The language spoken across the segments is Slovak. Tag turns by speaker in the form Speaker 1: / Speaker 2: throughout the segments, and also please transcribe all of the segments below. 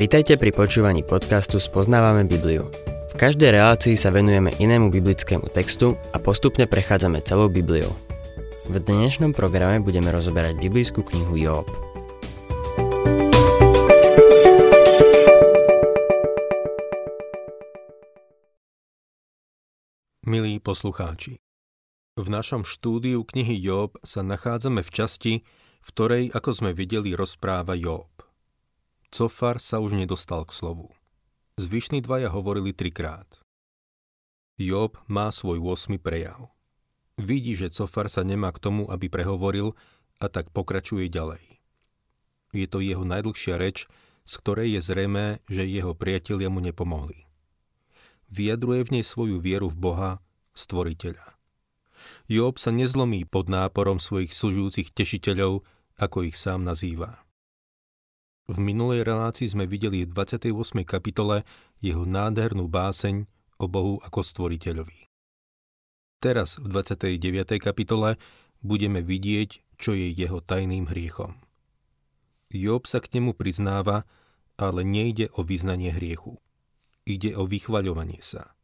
Speaker 1: Vitajte pri počúvaní podcastu Spoznávame Bibliu. V každej relácii sa venujeme inému biblickému textu a postupne prechádzame celou Bibliou. V dnešnom programe budeme rozoberať biblickú knihu Job.
Speaker 2: Milí poslucháči, v našom štúdiu knihy Job sa nachádzame v časti, v ktorej, ako sme videli, rozpráva Job. Cofar sa už nedostal k slovu. Zvyšní dvaja hovorili trikrát. Job má svoj 8. prejav. Vidí, že Cofar sa nemá k tomu, aby prehovoril a tak pokračuje ďalej. Je to jeho najdlhšia reč, z ktorej je zrejmé, že jeho priatelia mu nepomohli. Vyjadruje v nej svoju vieru v Boha, stvoriteľa. Job sa nezlomí pod náporom svojich služujúcich tešiteľov, ako ich sám nazýva. V minulej relácii sme videli v 28. kapitole jeho nádhernú báseň o Bohu ako stvoriteľovi. Teraz v 29. kapitole budeme vidieť, čo je jeho tajným hriechom. Job sa k nemu priznáva, ale nejde o vyznanie hriechu. Ide o vychvaľovanie sa.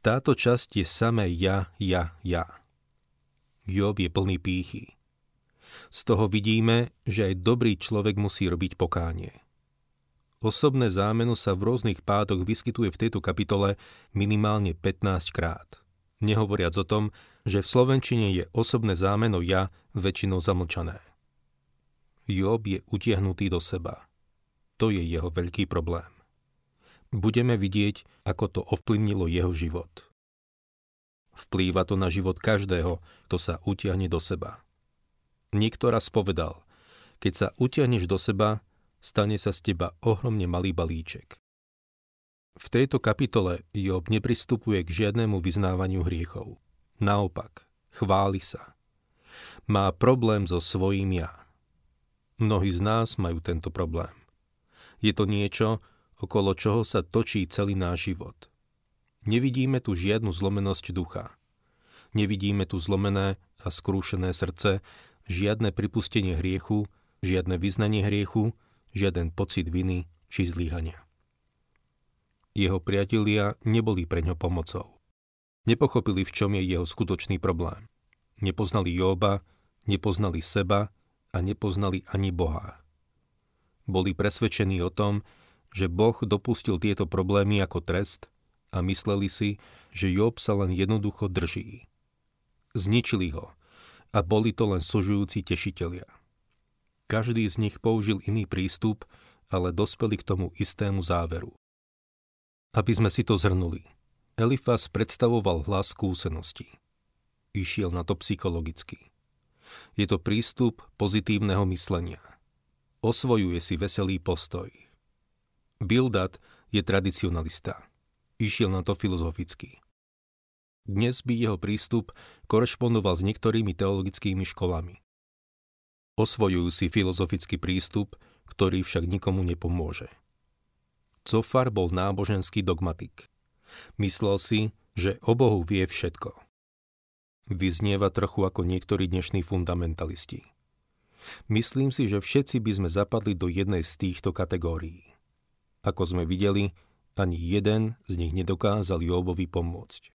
Speaker 2: Táto časť je samé ja, ja, ja. Job je plný pýchy. Z toho vidíme, že aj dobrý človek musí robiť pokánie. Osobné zámeno sa v rôznych pádoch vyskytuje v tejto kapitole minimálne 15 krát. Nehovoriac o tom, že v Slovenčine je osobné zámeno ja väčšinou zamlčané. Job je utiahnutý do seba. To je jeho veľký problém budeme vidieť, ako to ovplyvnilo jeho život. Vplýva to na život každého, kto sa utiahne do seba. Niekto raz povedal, keď sa utiahneš do seba, stane sa z teba ohromne malý balíček. V tejto kapitole Job nepristupuje k žiadnemu vyznávaniu hriechov. Naopak, chváli sa. Má problém so svojím ja. Mnohí z nás majú tento problém. Je to niečo, okolo čoho sa točí celý náš život. Nevidíme tu žiadnu zlomenosť ducha. Nevidíme tu zlomené a skrúšené srdce, žiadne pripustenie hriechu, žiadne vyznanie hriechu, žiaden pocit viny či zlíhania. Jeho priatelia neboli pre ňo pomocou. Nepochopili, v čom je jeho skutočný problém. Nepoznali Jóba, nepoznali seba a nepoznali ani Boha. Boli presvedčení o tom, že Boh dopustil tieto problémy ako trest a mysleli si, že Job sa len jednoducho drží. Zničili ho a boli to len sužujúci tešitelia. Každý z nich použil iný prístup, ale dospeli k tomu istému záveru. Aby sme si to zhrnuli, Elifas predstavoval hlas skúsenosti. Išiel na to psychologicky. Je to prístup pozitívneho myslenia. Osvojuje si veselý postoj – Bildad je tradicionalista. Išiel na to filozoficky. Dnes by jeho prístup korešpondoval s niektorými teologickými školami. Osvojujú si filozofický prístup, ktorý však nikomu nepomôže. Cofar bol náboženský dogmatik. Myslel si, že o Bohu vie všetko. Vyznieva trochu ako niektorí dnešní fundamentalisti. Myslím si, že všetci by sme zapadli do jednej z týchto kategórií. Ako sme videli, ani jeden z nich nedokázal Jóbovi pomôcť.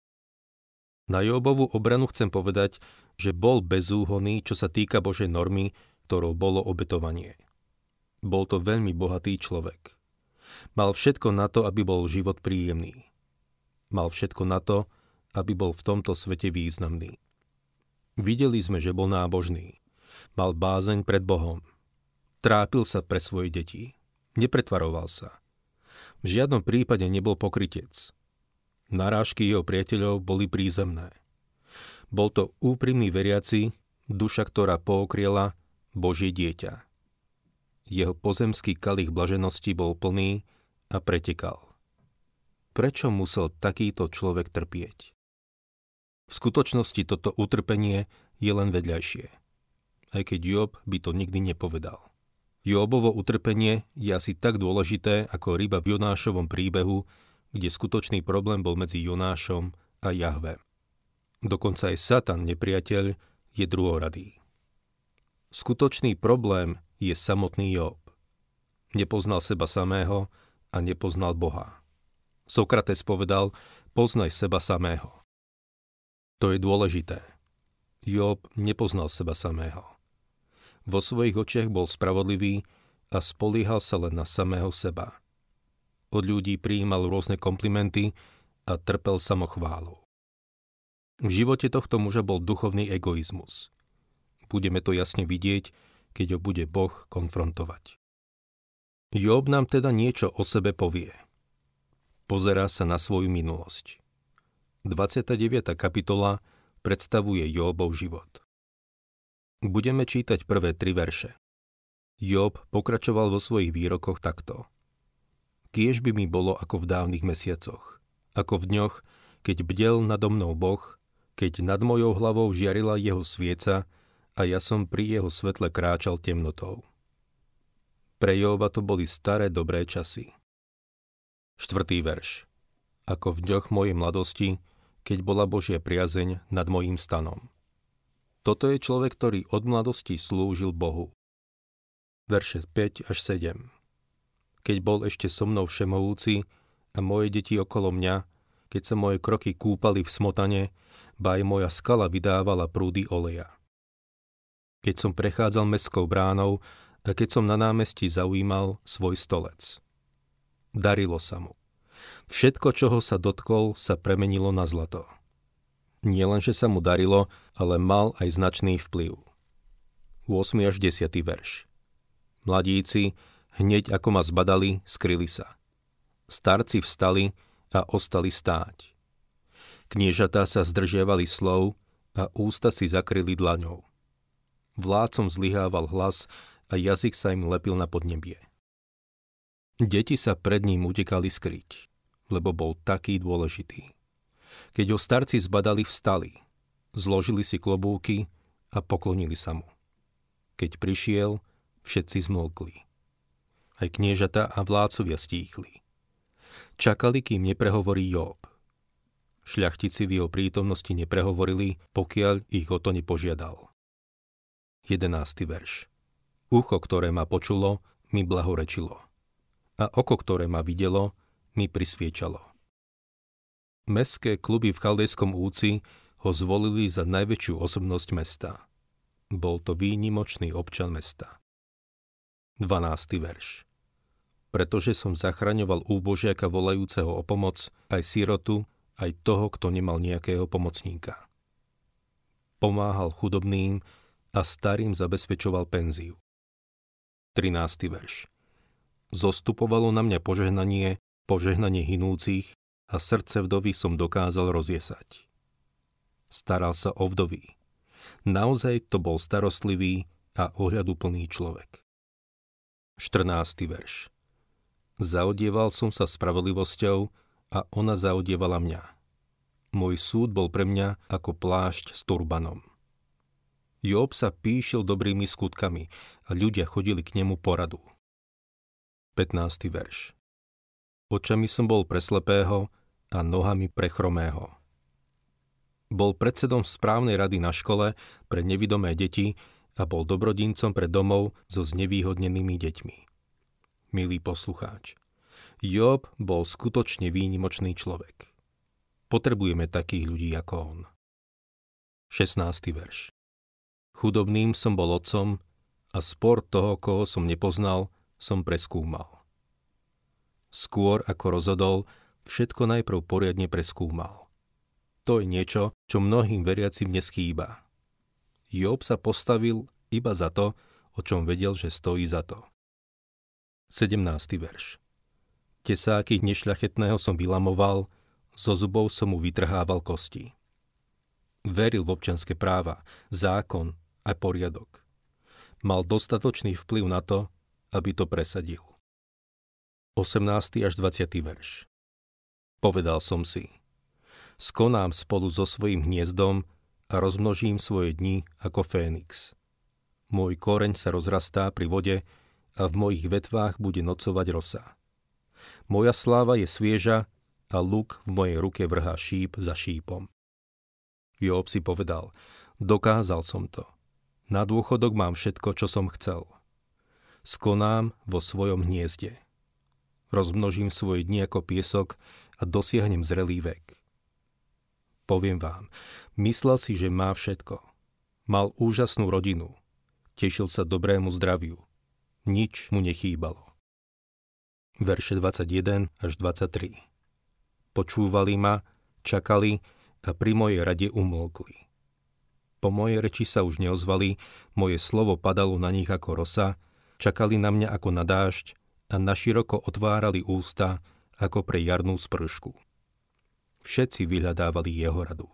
Speaker 2: Na Jóbovu obranu chcem povedať, že bol bezúhonný, čo sa týka Božej normy, ktorou bolo obetovanie. Bol to veľmi bohatý človek. Mal všetko na to, aby bol život príjemný. Mal všetko na to, aby bol v tomto svete významný. Videli sme, že bol nábožný. Mal bázeň pred Bohom. Trápil sa pre svoje deti. Nepretvaroval sa. V žiadnom prípade nebol pokrytec. Narážky jeho priateľov boli prízemné. Bol to úprimný veriaci, duša, ktorá pookriela Božie dieťa. Jeho pozemský kalich blaženosti bol plný a pretekal. Prečo musel takýto človek trpieť? V skutočnosti toto utrpenie je len vedľajšie. Aj keď Job by to nikdy nepovedal. Jóbovo utrpenie je asi tak dôležité ako ryba v Jonášovom príbehu, kde skutočný problém bol medzi Jonášom a Jahve. Dokonca aj Satan, nepriateľ, je druhoradý. Skutočný problém je samotný Job. nepoznal seba samého a nepoznal Boha. Sokrates povedal, poznaj seba samého. To je dôležité. Job nepoznal seba samého. Vo svojich očiach bol spravodlivý a spolíhal sa len na samého seba. Od ľudí prijímal rôzne komplimenty a trpel samochválou. V živote tohto muža bol duchovný egoizmus. Budeme to jasne vidieť, keď ho bude Boh konfrontovať. Job nám teda niečo o sebe povie. Pozerá sa na svoju minulosť. 29. kapitola predstavuje Jobov život. Budeme čítať prvé tri verše. Job pokračoval vo svojich výrokoch takto. Kiež by mi bolo ako v dávnych mesiacoch, ako v dňoch, keď bdel nado mnou Boh, keď nad mojou hlavou žiarila jeho svieca a ja som pri jeho svetle kráčal temnotou. Pre Joba to boli staré dobré časy. Štvrtý verš. Ako v dňoch mojej mladosti, keď bola Božia priazeň nad mojím stanom. Toto je človek, ktorý od mladosti slúžil Bohu. Verše 5 až 7. Keď bol ešte so mnou všemovúci a moje deti okolo mňa, keď sa moje kroky kúpali v smotane, ba aj moja skala vydávala prúdy oleja keď som prechádzal mestskou bránou a keď som na námestí zaujímal svoj stolec. Darilo sa mu. Všetko, čoho sa dotkol, sa premenilo na zlato. Nie len, že sa mu darilo, ale mal aj značný vplyv. 8. až 10. verš. Mladíci, hneď ako ma zbadali, skryli sa. Starci vstali a ostali stáť. Kniežatá sa zdržiavali slov a ústa si zakryli dlaňou. Vládcom zlyhával hlas a jazyk sa im lepil na podnebie. Deti sa pred ním utekali skryť, lebo bol taký dôležitý. Keď ho starci zbadali, vstali, zložili si klobúky a poklonili sa mu. Keď prišiel, všetci zmlkli. Aj kniežata a vládcovia stíchli. Čakali, kým neprehovorí Job. Šľachtici v jeho prítomnosti neprehovorili, pokiaľ ich o to nepožiadal. 11. verš. Ucho, ktoré ma počulo, mi blahorečilo. A oko, ktoré ma videlo, mi prisviečalo. Mestské kluby v Chaldejskom úci ho zvolili za najväčšiu osobnosť mesta. Bol to výnimočný občan mesta. 12. verš. Pretože som zachraňoval úbožiaka volajúceho o pomoc, aj sirotu, aj toho, kto nemal nejakého pomocníka. Pomáhal chudobným, a starým zabezpečoval penziu. 13. verš. Zostupovalo na mňa požehnanie, požehnanie hinúcich a srdce vdovy som dokázal rozjesať. Staral sa o vdovy. Naozaj to bol starostlivý a ohľaduplný človek. 14. verš. Zaodieval som sa spravodlivosťou a ona zaodievala mňa. Môj súd bol pre mňa ako plášť s turbanom. Job sa píšil dobrými skutkami a ľudia chodili k nemu poradu. 15. verš Očami som bol pre slepého a nohami pre chromého. Bol predsedom správnej rady na škole pre nevidomé deti a bol dobrodincom pre domov so znevýhodnenými deťmi. Milý poslucháč, Job bol skutočne výnimočný človek. Potrebujeme takých ľudí ako on. 16. verš Chudobným som bol otcom a spor toho, koho som nepoznal, som preskúmal. Skôr ako rozhodol, všetko najprv poriadne preskúmal. To je niečo, čo mnohým veriacim neschýba. Job sa postavil iba za to, o čom vedel, že stojí za to. 17. verš Tesáky nešľachetného som vylamoval, zo zubov som mu vytrhával kosti. Veril v občanské práva, zákon, aj poriadok. Mal dostatočný vplyv na to, aby to presadil. 18. až 20. verš Povedal som si, skonám spolu so svojím hniezdom a rozmnožím svoje dni ako fénix. Môj koreň sa rozrastá pri vode a v mojich vetvách bude nocovať rosa. Moja sláva je svieža a luk v mojej ruke vrhá šíp za šípom. Job si povedal, dokázal som to. Na dôchodok mám všetko, čo som chcel. Skonám vo svojom hniezde. Rozmnožím svoje dni ako piesok a dosiahnem zrelý vek. Poviem vám, myslel si, že má všetko. Mal úžasnú rodinu. Tešil sa dobrému zdraviu. Nič mu nechýbalo. Verše 21 až 23 Počúvali ma, čakali a pri mojej rade umlkli. Po mojej reči sa už neozvali, moje slovo padalo na nich ako rosa, čakali na mňa ako na dážď a naširoko otvárali ústa ako pre jarnú spršku. Všetci vyhľadávali jeho radu.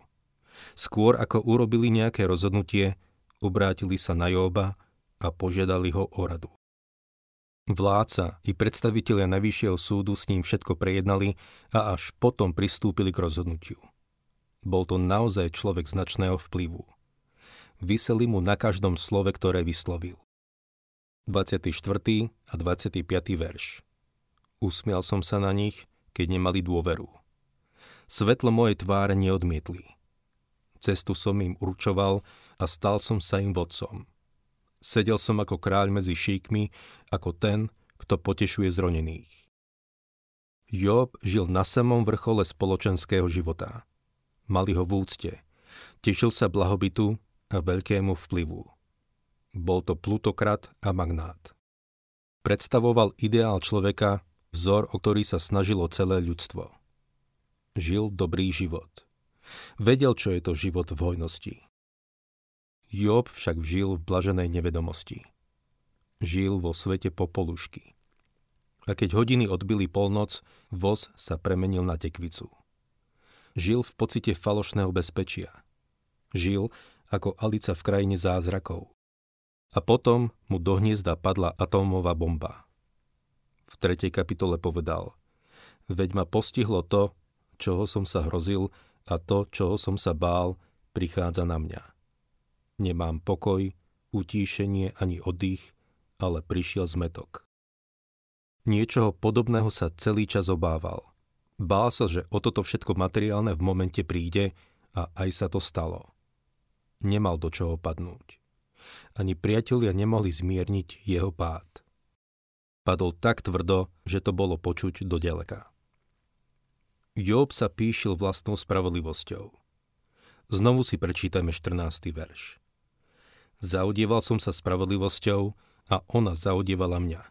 Speaker 2: Skôr ako urobili nejaké rozhodnutie, obrátili sa na Jóba a požiadali ho o radu. Vládca i predstavitelia Najvyššieho súdu s ním všetko prejednali a až potom pristúpili k rozhodnutiu. Bol to naozaj človek značného vplyvu vyseli mu na každom slove, ktoré vyslovil. 24. a 25. verš Usmial som sa na nich, keď nemali dôveru. Svetlo mojej tváre neodmietli. Cestu som im určoval a stal som sa im vodcom. Sedel som ako kráľ medzi šíkmi, ako ten, kto potešuje zronených. Job žil na samom vrchole spoločenského života. Mali ho v úcte. Tešil sa blahobytu a veľkému vplyvu. Bol to plutokrat a magnát. Predstavoval ideál človeka, vzor, o ktorý sa snažilo celé ľudstvo. Žil dobrý život. Vedel, čo je to život v hojnosti. Job však žil v blaženej nevedomosti. Žil vo svete popolušky. A keď hodiny odbili polnoc, voz sa premenil na tekvicu. Žil v pocite falošného bezpečia. Žil, ako Alica v krajine zázrakov. A potom mu do hniezda padla atómová bomba. V tretej kapitole povedal Veď ma postihlo to, čoho som sa hrozil a to, čoho som sa bál, prichádza na mňa. Nemám pokoj, utíšenie ani oddych, ale prišiel zmetok. Niečoho podobného sa celý čas obával. Bál sa, že o toto všetko materiálne v momente príde a aj sa to stalo nemal do čoho padnúť. Ani priatelia nemohli zmierniť jeho pád. Padol tak tvrdo, že to bolo počuť do ďaleka. Job sa píšil vlastnou spravodlivosťou. Znovu si prečítame 14. verš. Zaudieval som sa spravodlivosťou a ona zaudievala mňa.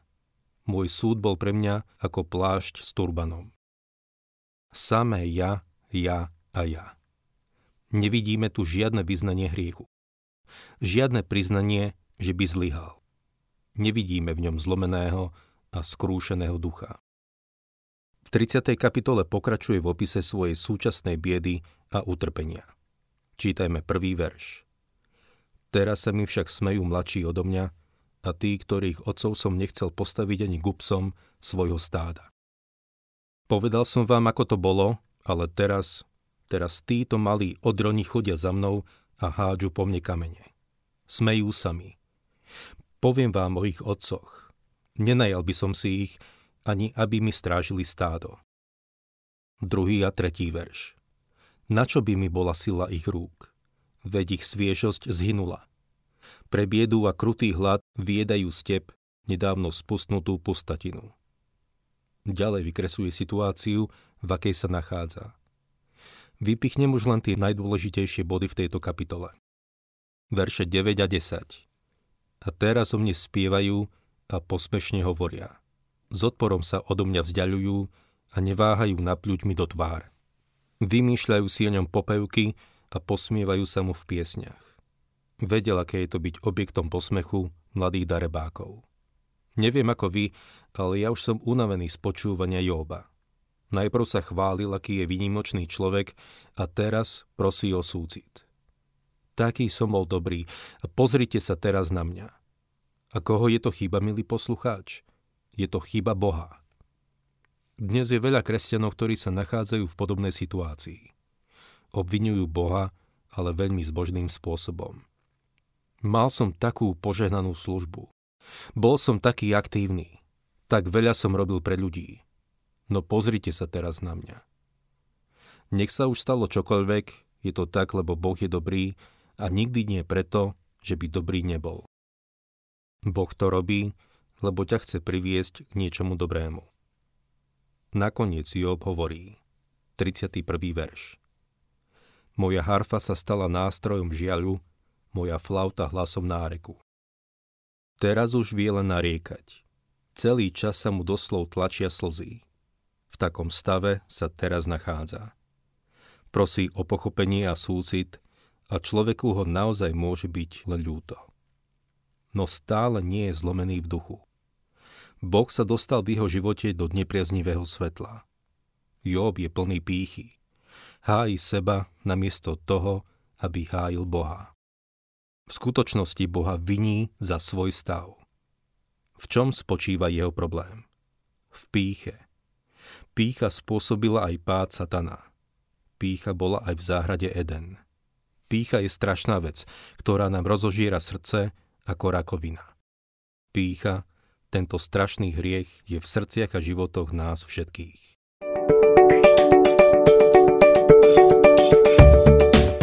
Speaker 2: Môj súd bol pre mňa ako plášť s turbanom. Samé ja, ja a ja nevidíme tu žiadne vyznanie hriechu. Žiadne priznanie, že by zlyhal. Nevidíme v ňom zlomeného a skrúšeného ducha. V 30. kapitole pokračuje v opise svojej súčasnej biedy a utrpenia. Čítajme prvý verš. Teraz sa mi však smejú mladší odo mňa a tí, ktorých otcov som nechcel postaviť ani gupsom svojho stáda. Povedal som vám, ako to bolo, ale teraz Teraz títo malí odroni chodia za mnou a hádžu po mne kamene. Smejú sa mi. Poviem vám o ich otcoch. Nenajal by som si ich, ani aby mi strážili stádo. Druhý a tretí verš. Na čo by mi bola sila ich rúk? Veď ich sviežosť zhynula. Pre biedu a krutý hlad viedajú step nedávno spustnutú pustatinu. Ďalej vykresuje situáciu, v akej sa nachádza. Vypichnem už len tie najdôležitejšie body v tejto kapitole. Verše 9 a 10. A teraz o mne spievajú a posmešne hovoria. S odporom sa odo mňa vzdialujú a neváhajú napľuť mi do tváre. Vymýšľajú si o ňom popevky a posmievajú sa mu v piesniach. Vedel, aké je to byť objektom posmechu mladých darebákov. Neviem ako vy, ale ja už som unavený z počúvania Jóba. Najprv sa chválil, aký je výnimočný človek a teraz prosí o súcit. Taký som bol dobrý a pozrite sa teraz na mňa. A koho je to chyba, milý poslucháč? Je to chyba Boha. Dnes je veľa kresťanov, ktorí sa nachádzajú v podobnej situácii. Obvinujú Boha, ale veľmi zbožným spôsobom. Mal som takú požehnanú službu. Bol som taký aktívny. Tak veľa som robil pre ľudí. No pozrite sa teraz na mňa. Nech sa už stalo čokoľvek, je to tak, lebo Boh je dobrý a nikdy nie preto, že by dobrý nebol. Boh to robí, lebo ťa chce priviesť k niečomu dobrému. Nakoniec Job hovorí, 31. verš. Moja harfa sa stala nástrojom žiaľu, moja flauta hlasom náreku. Teraz už vie len nariekať. Celý čas sa mu doslov tlačia slzí. V takom stave sa teraz nachádza. Prosí o pochopenie a súcit a človeku ho naozaj môže byť len ľúto. No stále nie je zlomený v duchu. Boh sa dostal v jeho živote do nepriaznivého svetla. Job je plný pýchy. Hájí seba namiesto toho, aby hájil Boha. V skutočnosti Boha viní za svoj stav. V čom spočíva jeho problém? V píche. Pícha spôsobila aj pád satana. Pícha bola aj v záhrade Eden. Pícha je strašná vec, ktorá nám rozožiera srdce ako rakovina. Pícha tento strašný hriech je v srdciach a životoch nás všetkých.